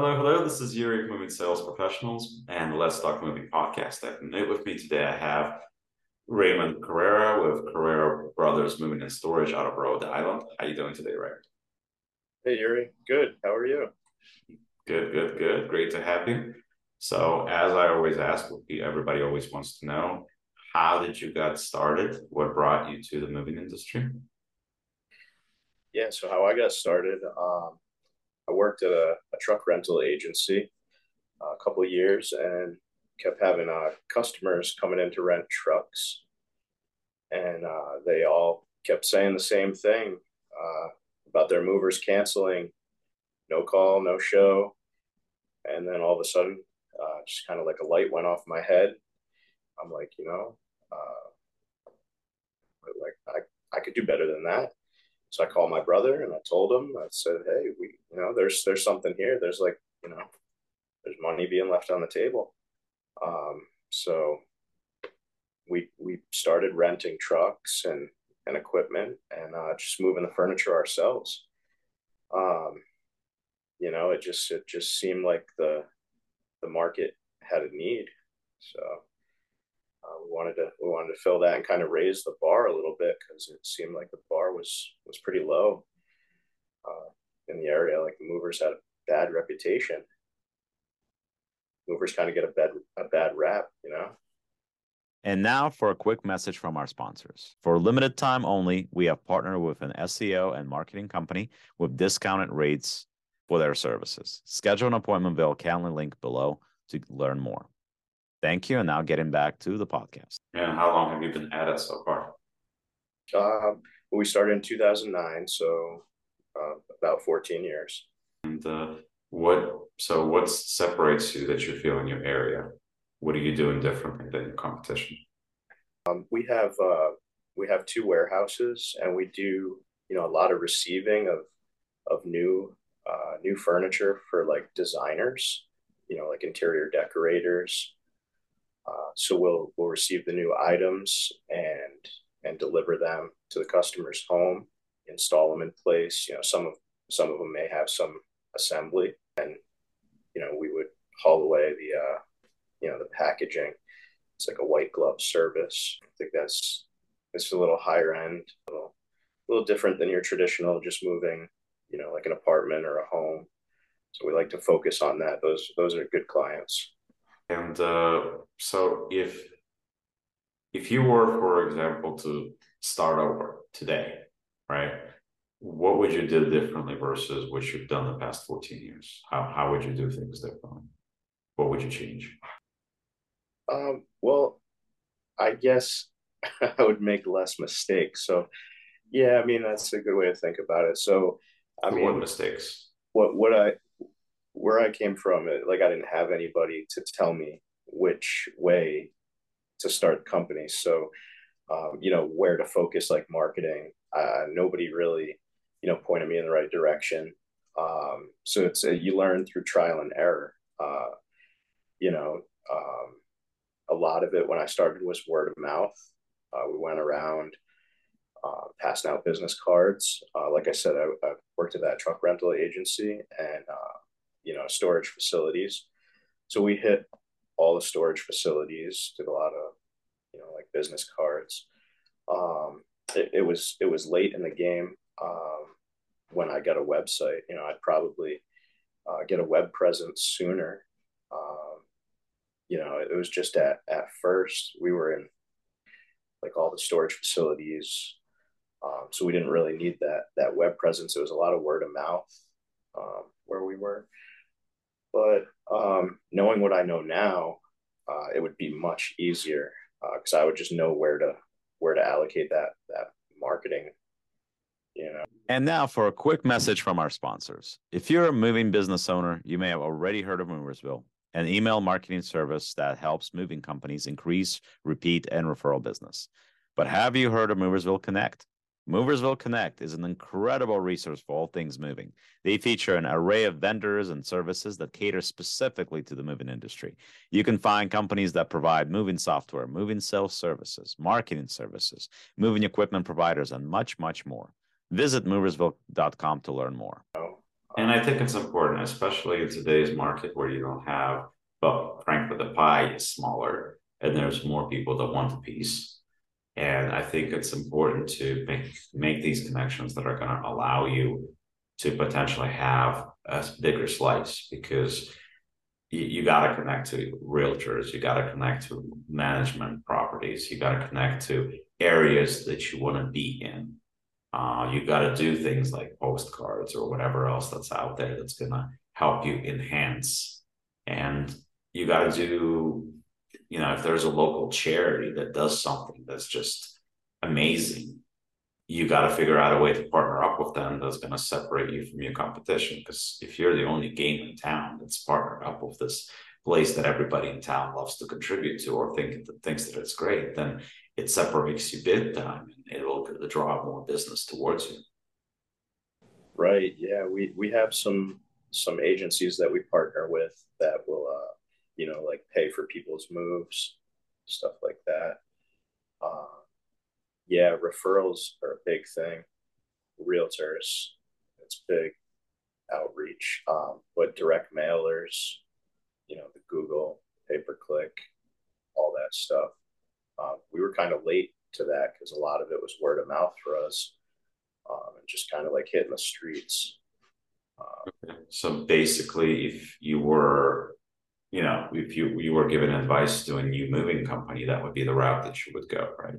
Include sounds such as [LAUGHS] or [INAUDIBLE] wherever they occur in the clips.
Hello, hello. This is Yuriy of Moving Sales Professionals and the Let's Talk Moving podcast. And with me today, I have Raymond Correira with Correira Brothers Moving and Storage out of Rhode Island. How are you doing today, Ray? Hey, Yuriy. Good. How are you? Good, good, good. Great to have you. So, as I always ask, everybody always wants to know, how did you get started? What brought you to the moving industry? Yeah, so how I got started, um, I worked at a, a truck rental agency uh, a couple years and kept having uh, customers coming in to rent trucks. And uh, they all kept saying the same thing uh, about their movers canceling, no call, no show. And then all of a sudden, uh, just kind of like a light went off my head. I'm like, you know, uh, like I, I could do better than that. So I called my brother and I told him, I said, Hey, we, you know, there's, there's something here. There's like, you know, there's money being left on the table. Um, so we, we started renting trucks and, and equipment and uh, just moving the furniture ourselves. Um, you know, it just, it just seemed like the, the market had a need. So wanted to we wanted to fill that and kind of raise the bar a little bit because it seemed like the bar was was pretty low uh, in the area. Like the movers had a bad reputation. Movers kind of get a bad a bad rap, you know. And now for a quick message from our sponsors. For a limited time only, we have partnered with an SEO and marketing company with discounted rates for their services. Schedule an appointment via Calendly link below to learn more. Thank you. And now getting back to the podcast. And how long have you been at it so far? Um, we started in 2009, so uh, about 14 years. And uh, what so what separates you that you feel in your area? What are you doing differently than your competition? Um, we have uh, we have two warehouses, and we do you know a lot of receiving of of new uh, new furniture for like designers, you know, like interior decorators, uh, so we'll we'll receive the new items and and deliver them to the customer's home, install them in place. You know, some of some of them may have some assembly, and you know we would haul away the uh, you know the packaging. It's like a white glove service. I think that's it's a little higher end, a little, a little different than your traditional just moving, you know, like an apartment or a home. So we like to focus on that. Those those are good clients. And uh, so if if you were, for example, to start over today, right? What would you do differently versus what you've done the past 14 years? How how would you do things differently? What would you change? Um, well, I guess [LAUGHS] I would make less mistakes. So yeah, I mean that's a good way to think about it. So I mean what mistakes? What what I where I came from, it, like I didn't have anybody to tell me which way to start companies. So, um, you know, where to focus, like marketing. Uh, nobody really, you know, pointed me in the right direction. Um, so it's a, you learn through trial and error. Uh, you know, um, a lot of it when I started was word of mouth. Uh, we went around uh, passing out business cards. Uh, like I said, I, I, worked at that truck rental agency, and uh, you know storage facilities. So we hit all the storage facilities, did a lot of you know like business cards. Um, it, it was it was late in the game um, when I got a website. You know, I'd probably uh, get a web presence sooner. Um, you know, it was just at at first we were in like all the storage facilities, um, so we didn't really need that that web presence. It was a lot of word of mouth um, where we were. But um, knowing what I know now, uh, it would be much easier because uh, I would just know where to where to allocate that that marketing. You know. And now for a quick message from our sponsors. If you're a moving business owner, you may have already heard of Moversville, an email marketing service that helps moving companies increase, repeat, and referral business. But have you heard of Moversville Connect? Moversville Connect is an incredible resource for all things moving. They feature an array of vendors and services that cater specifically to the moving industry. You can find companies that provide moving software, moving sales services, marketing services, moving equipment providers, and much, much more. Visit moversville.com to learn more. And I think it's important, especially in today's market where you don't have, but frankly, the pie is smaller and there's more people that want a piece. And I think it's important to make make these connections that are going to allow you to potentially have a bigger slice because you, you got to connect to realtors, you got to connect to management properties, you got to connect to areas that you want to be in. Uh, you got to do things like postcards or whatever else that's out there that's going to help you enhance. And you got to do, you know, if there's a local charity that does something that's just amazing, you got to figure out a way to partner up with them that's going to separate you from your competition. Because if you're the only game in town that's partnered up with this place that everybody in town loves to contribute to or think that thinks that it's great, then it separates you big time and it'll draw more business towards you. Right. Yeah. We we have some some agencies that we partner with that will uh you know like pay for people's moves, stuff like that. Uh, yeah, referrals are a big thing. Realtors, it's big outreach. Um, but direct mailers, you know, the Google, pay per click, all that stuff. Um, we were kind of late to that because a lot of it was word of mouth for us, um, and just kind of like hitting the streets. Uh, okay. So basically, if you were, you know, if you you were given advice to a new moving company, that would be the route that you would go, right?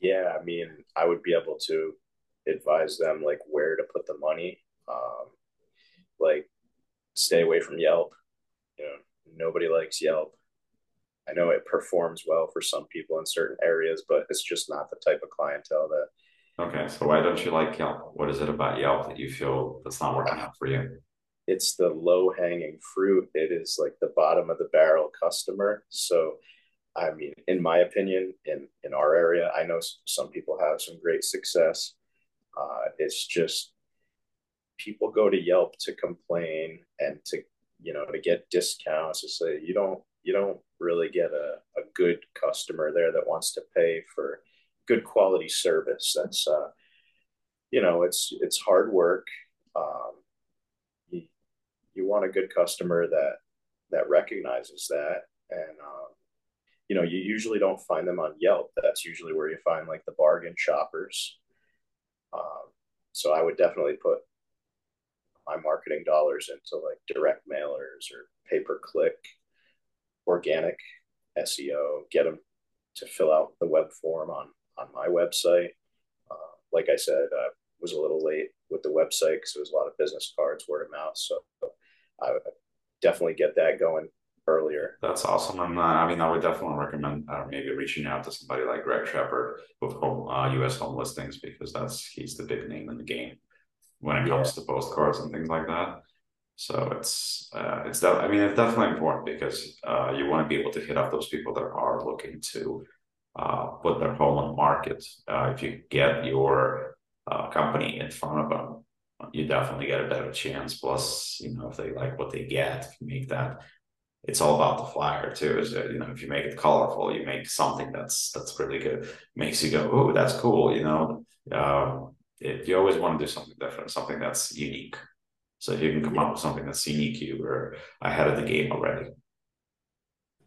Yeah, I mean, I would be able to advise them like where to put the money, um, like stay away from Yelp. You know, nobody likes Yelp. I know it performs well for some people in certain areas, but it's just not the type of clientele that. Okay, so why don't you like Yelp? What is it about Yelp that you feel that's not working out for you? It's the low hanging fruit. It is like the bottom of the barrel customer. So, I mean, in my opinion, in in our area, I know some people have some great success. Uh, it's just people go to Yelp to complain and to you know to get discounts to say you don't you don't really get a, a good customer there that wants to pay for good quality service. That's uh, you know, it's it's hard work. Um, you want a good customer that that recognizes that, and um, you know, you usually don't find them on Yelp. That's usually where you find like the bargain shoppers. Um, so I would definitely put my marketing dollars into like direct mailers or pay per click organic SEO, get them to fill out the web form on on my website. Uh, like I said, I was a little late with the website because it was a lot of business cards, word of mouth. So I would definitely get that going earlier. That's awesome. And uh, I mean, I would definitely recommend uh, maybe reaching out to somebody like Greg Shepard with home, uh, U.S. home listings because that's he's the big name in the game when it comes yeah. to postcards and things like that. So it's uh, it's that I mean it's definitely important because uh, you want to be able to hit up those people that are looking to uh, put their home on the market. Uh, if you get your uh, company in front of them, you definitely get a better chance. Plus, you know if they like what they get, make that. It's all about the flyer too. Is that you know if you make it colorful, you make something that's that's really good. Makes you go, oh, that's cool. You know, um, you always want to do something different, something that's unique. So if you can come up with something that's unique, you are ahead of the game already.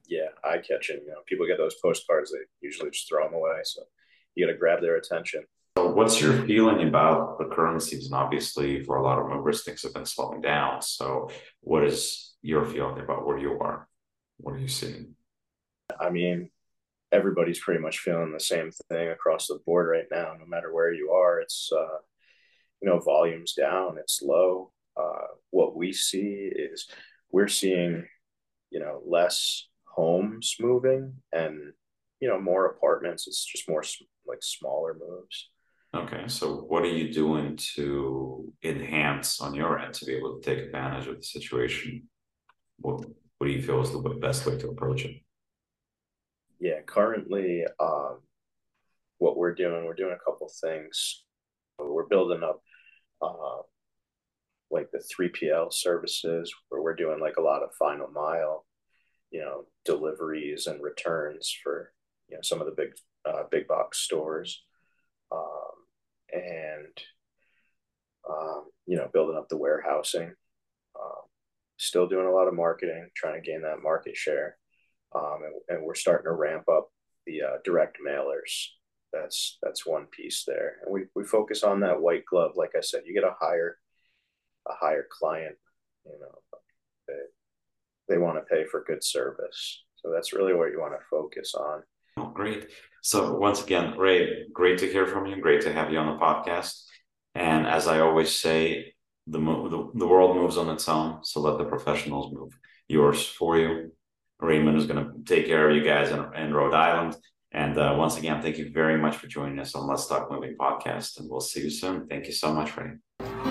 Yeah, eye catching. You know, people get those postcards, they usually just throw them away. So you got to grab their attention. So what's your feeling about the current season? Obviously, for a lot of movers, things have been slowing down. So what is your feeling about where you are? What are you seeing? I mean, everybody's pretty much feeling the same thing across the board right now. No matter where you are, it's uh, you know volumes down, it's low. Uh, what we see is we're seeing, you know, less homes moving and, you know, more apartments. It's just more like smaller moves. Okay. So what are you doing to enhance on your end to be able to take advantage of the situation? What, what do you feel is the best way to approach it? Yeah, currently, um, what we're doing, we're doing a couple things. We're building up uh, like the 3PL services where we're doing like a lot of final mile, you know, deliveries and returns for, you know, some of the big, uh, big box stores. And um, you know, building up the warehousing. Um, still doing a lot of marketing, trying to gain that market share. Um, and, and, we're starting to ramp up the uh, direct mailers. That's that's one piece there, and we we focus on that white glove. Like I said, you get a higher a higher client. You know, they they want to pay for good service, so that's really what you want to focus on. Oh, great! So once again, Ray, great to hear from you. Great to have you on the podcast. And as I always say, the, the, the world moves on its own, so let the professionals move yours for you. Raymond is going to take care of you guys in, in Rhode Island. And uh, once again, thank you very much for joining us on Let's Talk Moving podcast. And we'll see you soon. Thank you so much, Ray.